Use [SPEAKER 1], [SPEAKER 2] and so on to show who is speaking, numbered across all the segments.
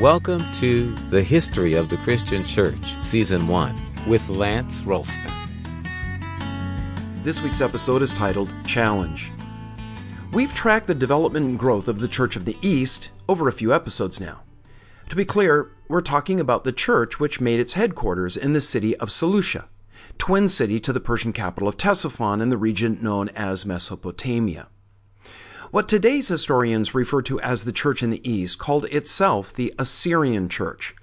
[SPEAKER 1] Welcome to The History of the Christian Church, Season 1, with Lance Ralston.
[SPEAKER 2] This week's episode is titled Challenge. We've tracked the development and growth of the Church of the East over a few episodes now. To be clear, we're talking about the church which made its headquarters in the city of Seleucia, twin city to the Persian capital of Ctesiphon in the region known as Mesopotamia. What today's historians refer to as the Church in the East called itself the Assyrian Church,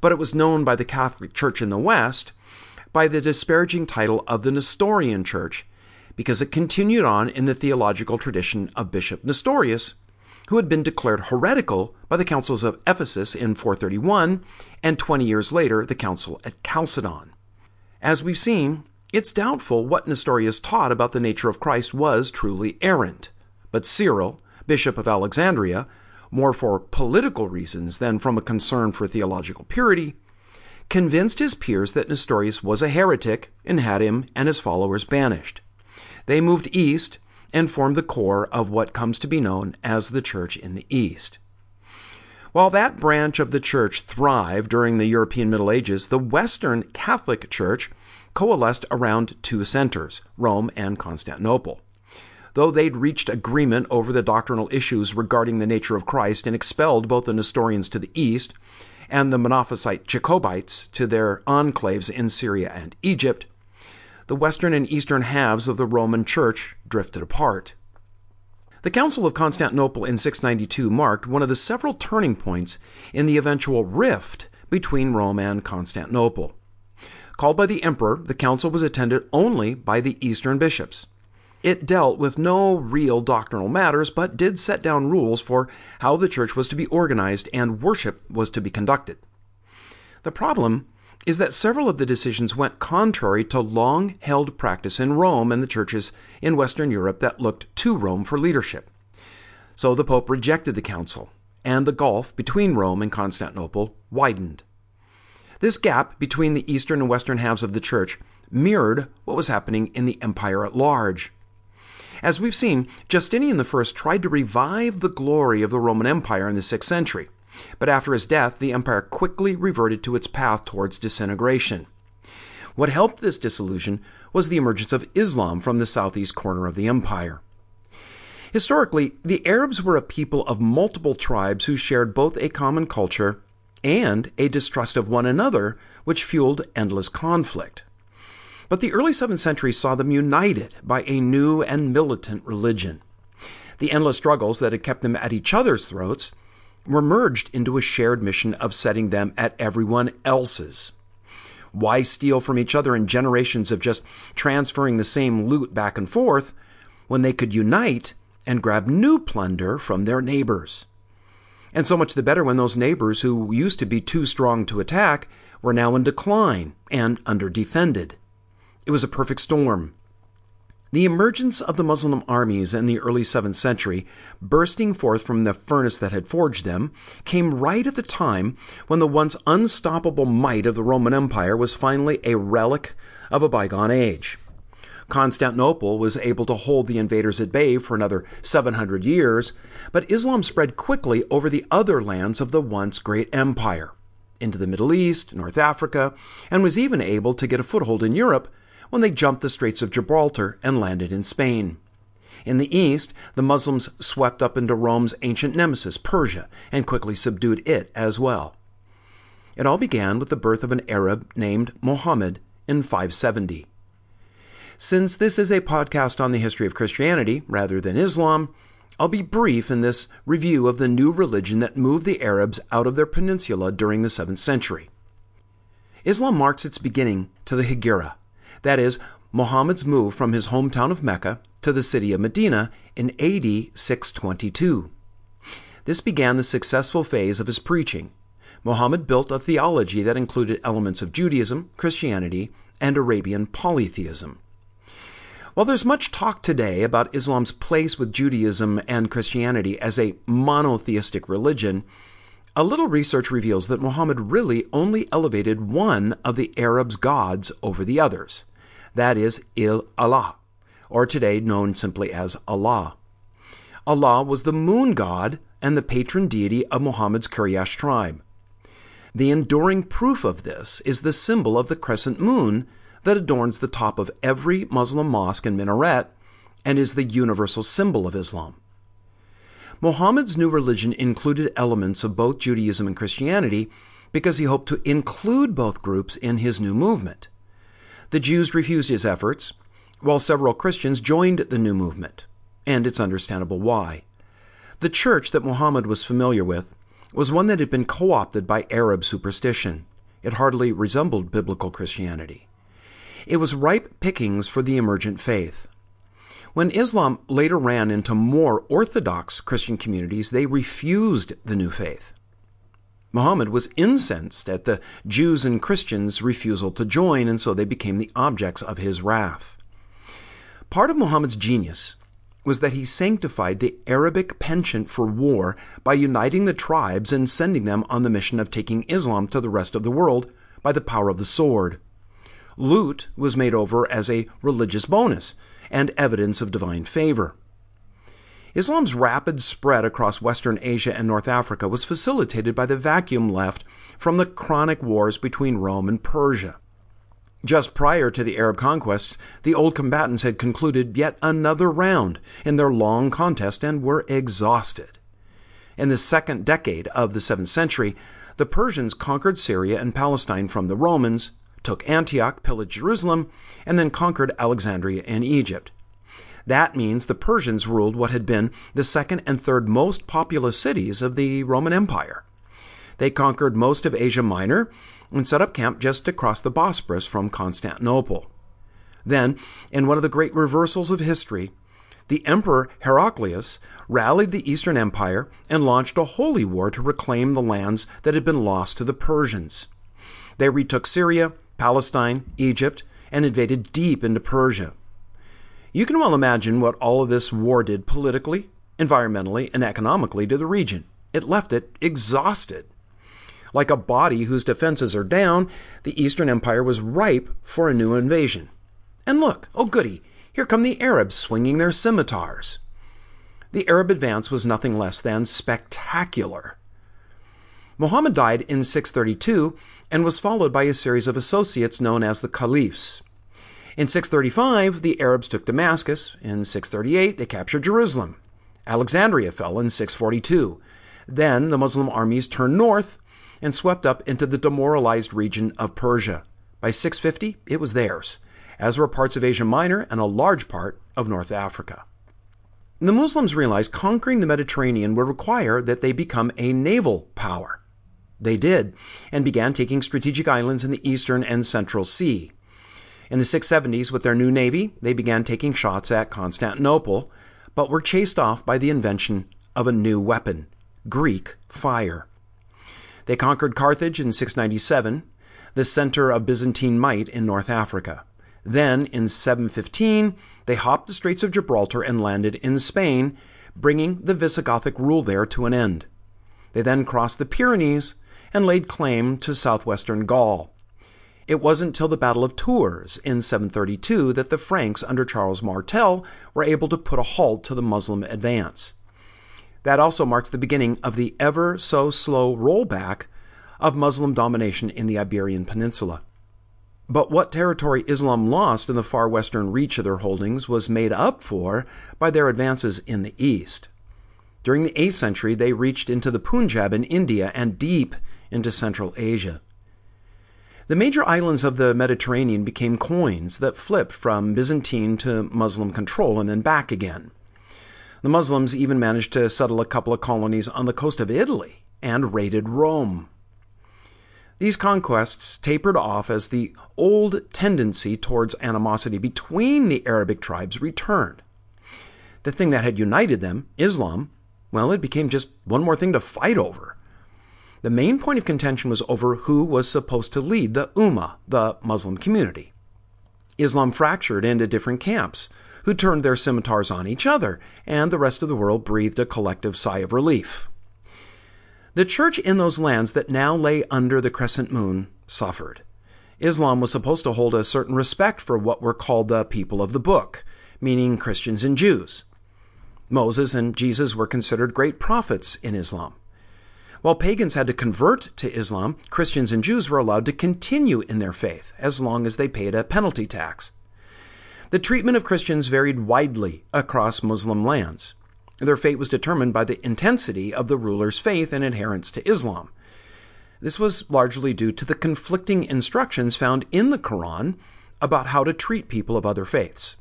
[SPEAKER 2] but it was known by the Catholic Church in the West by the disparaging title of the Nestorian Church because it continued on in the theological tradition of Bishop Nestorius, who had been declared heretical by the councils of Ephesus in 431 and 20 years later the council at Chalcedon. As we've seen, it's doubtful what Nestorius taught about the nature of Christ was truly errant. But Cyril, Bishop of Alexandria, more for political reasons than from a concern for theological purity, convinced his peers that Nestorius was a heretic and had him and his followers banished. They moved east and formed the core of what comes to be known as the Church in the East. While that branch of the Church thrived during the European Middle Ages, the Western Catholic Church coalesced around two centers, Rome and Constantinople. Though they'd reached agreement over the doctrinal issues regarding the nature of Christ and expelled both the Nestorians to the east and the Monophysite Jacobites to their enclaves in Syria and Egypt, the western and eastern halves of the Roman Church drifted apart. The Council of Constantinople in 692 marked one of the several turning points in the eventual rift between Rome and Constantinople. Called by the emperor, the council was attended only by the eastern bishops. It dealt with no real doctrinal matters, but did set down rules for how the church was to be organized and worship was to be conducted. The problem is that several of the decisions went contrary to long held practice in Rome and the churches in Western Europe that looked to Rome for leadership. So the Pope rejected the council, and the gulf between Rome and Constantinople widened. This gap between the eastern and western halves of the church mirrored what was happening in the empire at large. As we've seen, Justinian I tried to revive the glory of the Roman Empire in the 6th century, but after his death, the empire quickly reverted to its path towards disintegration. What helped this dissolution was the emergence of Islam from the southeast corner of the empire. Historically, the Arabs were a people of multiple tribes who shared both a common culture and a distrust of one another, which fueled endless conflict. But the early 7th century saw them united by a new and militant religion. The endless struggles that had kept them at each other's throats were merged into a shared mission of setting them at everyone else's. Why steal from each other in generations of just transferring the same loot back and forth when they could unite and grab new plunder from their neighbors? And so much the better when those neighbors who used to be too strong to attack were now in decline and underdefended. It was a perfect storm. The emergence of the Muslim armies in the early 7th century, bursting forth from the furnace that had forged them, came right at the time when the once unstoppable might of the Roman Empire was finally a relic of a bygone age. Constantinople was able to hold the invaders at bay for another 700 years, but Islam spread quickly over the other lands of the once great empire, into the Middle East, North Africa, and was even able to get a foothold in Europe when they jumped the Straits of Gibraltar and landed in Spain. In the east, the Muslims swept up into Rome's ancient nemesis, Persia, and quickly subdued it as well. It all began with the birth of an Arab named Muhammad in 570. Since this is a podcast on the history of Christianity rather than Islam, I'll be brief in this review of the new religion that moved the Arabs out of their peninsula during the 7th century. Islam marks its beginning to the Hijra, that is, Muhammad's move from his hometown of Mecca to the city of Medina in AD 622. This began the successful phase of his preaching. Muhammad built a theology that included elements of Judaism, Christianity, and Arabian polytheism. While there's much talk today about Islam's place with Judaism and Christianity as a monotheistic religion, a little research reveals that Muhammad really only elevated one of the Arabs' gods over the others that is Il Allah, or today known simply as Allah. Allah was the moon god and the patron deity of Muhammad's Quraysh tribe. The enduring proof of this is the symbol of the crescent moon that adorns the top of every Muslim mosque and minaret and is the universal symbol of Islam. Muhammad's new religion included elements of both Judaism and Christianity because he hoped to include both groups in his new movement. The Jews refused his efforts, while several Christians joined the new movement, and it's understandable why. The church that Muhammad was familiar with was one that had been co opted by Arab superstition. It hardly resembled biblical Christianity. It was ripe pickings for the emergent faith. When Islam later ran into more orthodox Christian communities, they refused the new faith. Muhammad was incensed at the Jews and Christians' refusal to join, and so they became the objects of his wrath. Part of Muhammad's genius was that he sanctified the Arabic penchant for war by uniting the tribes and sending them on the mission of taking Islam to the rest of the world by the power of the sword. Loot was made over as a religious bonus and evidence of divine favor. Islam's rapid spread across Western Asia and North Africa was facilitated by the vacuum left from the chronic wars between Rome and Persia. Just prior to the Arab conquests, the old combatants had concluded yet another round in their long contest and were exhausted. In the second decade of the 7th century, the Persians conquered Syria and Palestine from the Romans, took Antioch, pillaged Jerusalem, and then conquered Alexandria and Egypt. That means the Persians ruled what had been the second and third most populous cities of the Roman Empire. They conquered most of Asia Minor and set up camp just across the Bosporus from Constantinople. Then, in one of the great reversals of history, the Emperor Heraclius rallied the Eastern Empire and launched a holy war to reclaim the lands that had been lost to the Persians. They retook Syria, Palestine, Egypt, and invaded deep into Persia. You can well imagine what all of this war did politically, environmentally, and economically to the region. It left it exhausted. Like a body whose defenses are down, the Eastern Empire was ripe for a new invasion. And look, oh goody, here come the Arabs swinging their scimitars. The Arab advance was nothing less than spectacular. Muhammad died in 632 and was followed by a series of associates known as the Caliphs. In 635, the Arabs took Damascus. In 638, they captured Jerusalem. Alexandria fell in 642. Then the Muslim armies turned north and swept up into the demoralized region of Persia. By 650, it was theirs, as were parts of Asia Minor and a large part of North Africa. The Muslims realized conquering the Mediterranean would require that they become a naval power. They did, and began taking strategic islands in the eastern and central sea. In the 670s, with their new navy, they began taking shots at Constantinople, but were chased off by the invention of a new weapon Greek fire. They conquered Carthage in 697, the center of Byzantine might in North Africa. Then, in 715, they hopped the Straits of Gibraltar and landed in Spain, bringing the Visigothic rule there to an end. They then crossed the Pyrenees and laid claim to southwestern Gaul. It wasn't till the Battle of Tours in 732 that the Franks under Charles Martel were able to put a halt to the Muslim advance. That also marks the beginning of the ever so slow rollback of Muslim domination in the Iberian Peninsula. But what territory Islam lost in the far western reach of their holdings was made up for by their advances in the east. During the 8th century, they reached into the Punjab in India and deep into Central Asia. The major islands of the Mediterranean became coins that flipped from Byzantine to Muslim control and then back again. The Muslims even managed to settle a couple of colonies on the coast of Italy and raided Rome. These conquests tapered off as the old tendency towards animosity between the Arabic tribes returned. The thing that had united them, Islam, well, it became just one more thing to fight over. The main point of contention was over who was supposed to lead the Ummah, the Muslim community. Islam fractured into different camps, who turned their scimitars on each other, and the rest of the world breathed a collective sigh of relief. The church in those lands that now lay under the crescent moon suffered. Islam was supposed to hold a certain respect for what were called the people of the book, meaning Christians and Jews. Moses and Jesus were considered great prophets in Islam. While pagans had to convert to Islam, Christians and Jews were allowed to continue in their faith as long as they paid a penalty tax. The treatment of Christians varied widely across Muslim lands. Their fate was determined by the intensity of the ruler's faith and adherence to Islam. This was largely due to the conflicting instructions found in the Quran about how to treat people of other faiths.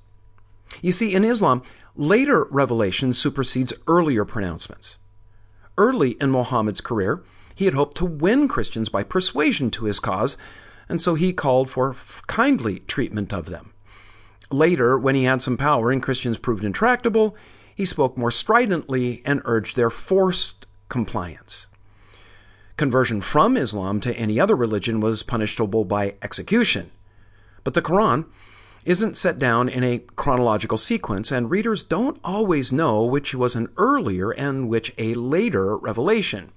[SPEAKER 2] You see, in Islam, later revelation supersedes earlier pronouncements. Early in Muhammad's career, he had hoped to win Christians by persuasion to his cause, and so he called for kindly treatment of them. Later, when he had some power and Christians proved intractable, he spoke more stridently and urged their forced compliance. Conversion from Islam to any other religion was punishable by execution. But the Quran isn't set down in a chronological sequence, and readers don't always know which was an earlier and which a later revelation.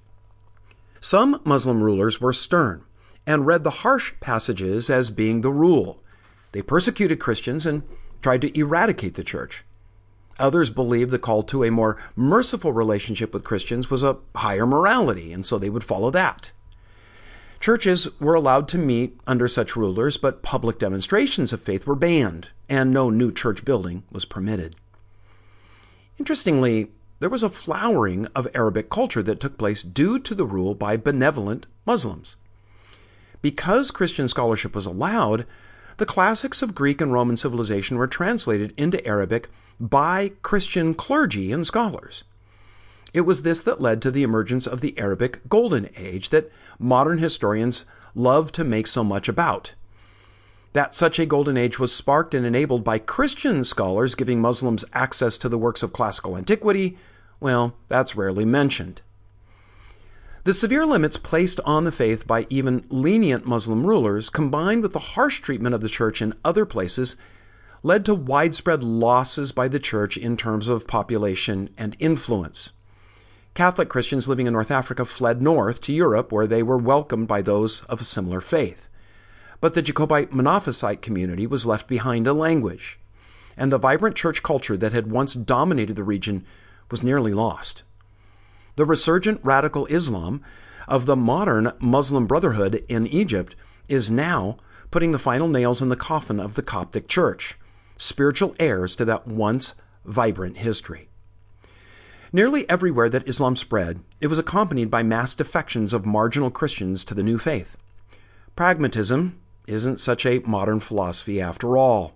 [SPEAKER 2] Some Muslim rulers were stern and read the harsh passages as being the rule. They persecuted Christians and tried to eradicate the church. Others believed the call to a more merciful relationship with Christians was a higher morality, and so they would follow that. Churches were allowed to meet under such rulers, but public demonstrations of faith were banned, and no new church building was permitted. Interestingly, there was a flowering of Arabic culture that took place due to the rule by benevolent Muslims. Because Christian scholarship was allowed, the classics of Greek and Roman civilization were translated into Arabic by Christian clergy and scholars. It was this that led to the emergence of the Arabic Golden Age that modern historians love to make so much about. That such a golden age was sparked and enabled by Christian scholars giving Muslims access to the works of classical antiquity, well, that's rarely mentioned. The severe limits placed on the faith by even lenient Muslim rulers, combined with the harsh treatment of the church in other places, led to widespread losses by the church in terms of population and influence. Catholic Christians living in North Africa fled north to Europe, where they were welcomed by those of a similar faith. But the Jacobite Monophysite community was left behind a language, and the vibrant church culture that had once dominated the region was nearly lost. The resurgent radical Islam of the modern Muslim Brotherhood in Egypt is now putting the final nails in the coffin of the Coptic Church spiritual heirs to that once vibrant history. Nearly everywhere that Islam spread, it was accompanied by mass defections of marginal Christians to the new faith. Pragmatism isn't such a modern philosophy after all.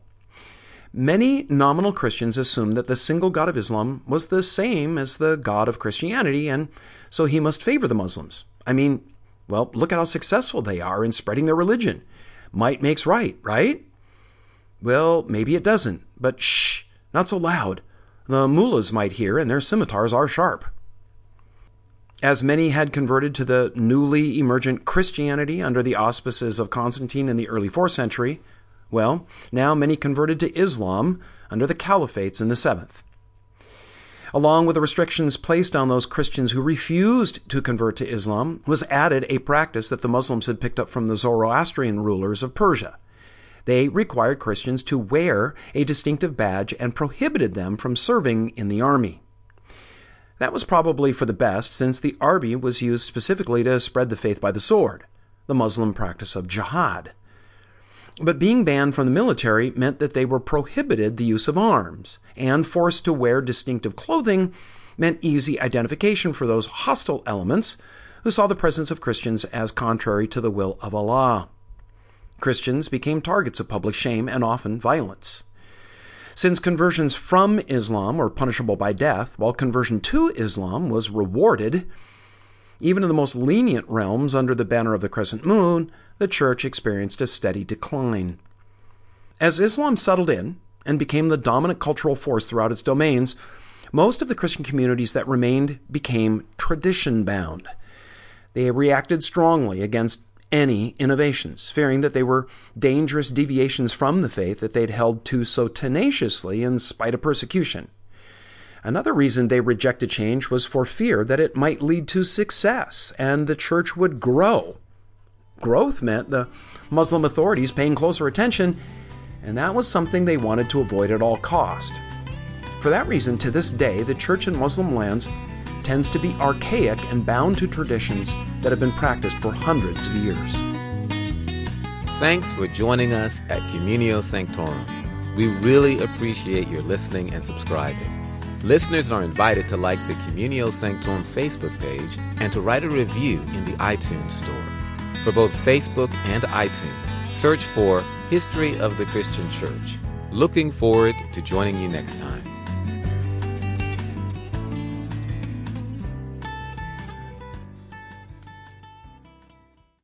[SPEAKER 2] Many nominal Christians assumed that the single God of Islam was the same as the God of Christianity, and so he must favor the Muslims. I mean, well, look at how successful they are in spreading their religion. Might makes right, right? Well, maybe it doesn't, but shh, not so loud. The mullahs might hear, and their scimitars are sharp. As many had converted to the newly emergent Christianity under the auspices of Constantine in the early 4th century, well, now many converted to Islam under the caliphates in the 7th. Along with the restrictions placed on those Christians who refused to convert to Islam, was added a practice that the Muslims had picked up from the Zoroastrian rulers of Persia they required Christians to wear a distinctive badge and prohibited them from serving in the army. That was probably for the best, since the army was used specifically to spread the faith by the sword, the Muslim practice of jihad. But being banned from the military meant that they were prohibited the use of arms, and forced to wear distinctive clothing meant easy identification for those hostile elements who saw the presence of Christians as contrary to the will of Allah. Christians became targets of public shame and often violence. Since conversions from Islam were punishable by death, while conversion to Islam was rewarded, even in the most lenient realms under the banner of the crescent moon, the church experienced a steady decline. As Islam settled in and became the dominant cultural force throughout its domains, most of the Christian communities that remained became tradition bound. They reacted strongly against any innovations, fearing that they were dangerous deviations from the faith that they'd held to so tenaciously in spite of persecution. Another reason they rejected change was for fear that it might lead to success and the church would grow. Growth meant the Muslim authorities paying closer attention, and that was something they wanted to avoid at all cost. For that reason, to this day, the church in Muslim lands tends to be archaic and bound to traditions that have been practiced for hundreds of years.
[SPEAKER 1] Thanks for joining us at Communio Sanctorum. We really appreciate your listening and subscribing. Listeners are invited to like the Communio Sanctorum Facebook page and to write a review in the iTunes Store. For both Facebook and iTunes, search for History of the Christian Church. Looking forward to joining you next time.